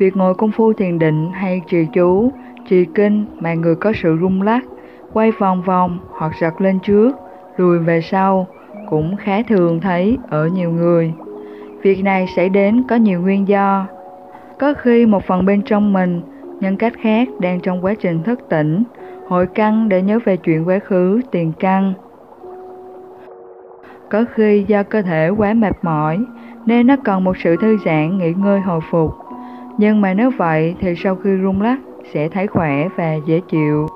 Việc ngồi công phu thiền định hay trì chú, trì kinh mà người có sự rung lắc, quay vòng vòng hoặc giật lên trước, lùi về sau cũng khá thường thấy ở nhiều người. Việc này xảy đến có nhiều nguyên do. Có khi một phần bên trong mình, nhân cách khác đang trong quá trình thức tỉnh, hội căn để nhớ về chuyện quá khứ, tiền căn. Có khi do cơ thể quá mệt mỏi, nên nó cần một sự thư giãn, nghỉ ngơi hồi phục. Nhưng mà nếu vậy thì sau khi rung lắc sẽ thấy khỏe và dễ chịu.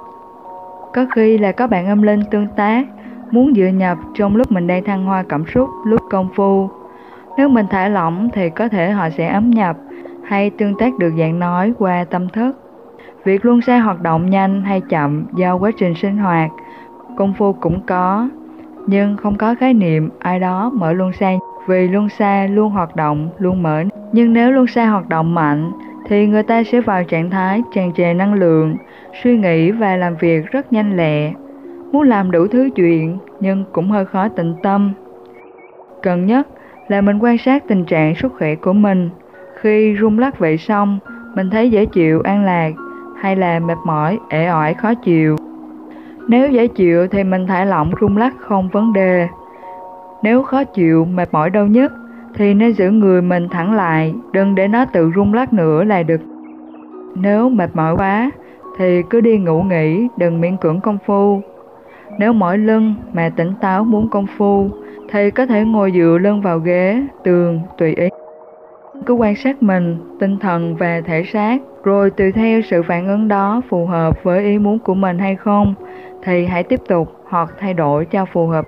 Có khi là có bạn âm linh tương tác, muốn dựa nhập trong lúc mình đang thăng hoa cảm xúc, lúc công phu. Nếu mình thả lỏng thì có thể họ sẽ ấm nhập hay tương tác được dạng nói qua tâm thức. Việc luân xa hoạt động nhanh hay chậm do quá trình sinh hoạt, công phu cũng có, nhưng không có khái niệm ai đó mở luân xa vì luân xa luôn hoạt động, luôn mở. Nhưng nếu luân xa hoạt động mạnh thì người ta sẽ vào trạng thái tràn trề năng lượng, suy nghĩ và làm việc rất nhanh lẹ. Muốn làm đủ thứ chuyện nhưng cũng hơi khó tịnh tâm. Cần nhất là mình quan sát tình trạng sức khỏe của mình. Khi rung lắc vậy xong, mình thấy dễ chịu, an lạc hay là mệt mỏi, ể ỏi, khó chịu. Nếu dễ chịu thì mình thả lỏng rung lắc không vấn đề. Nếu khó chịu, mệt mỏi đau nhất thì nên giữ người mình thẳng lại, đừng để nó tự rung lắc nữa là được. Nếu mệt mỏi quá thì cứ đi ngủ nghỉ, đừng miễn cưỡng công phu. Nếu mỏi lưng mà tỉnh táo muốn công phu thì có thể ngồi dựa lưng vào ghế, tường, tùy ý. Cứ quan sát mình, tinh thần và thể xác, rồi tùy theo sự phản ứng đó phù hợp với ý muốn của mình hay không, thì hãy tiếp tục hoặc thay đổi cho phù hợp.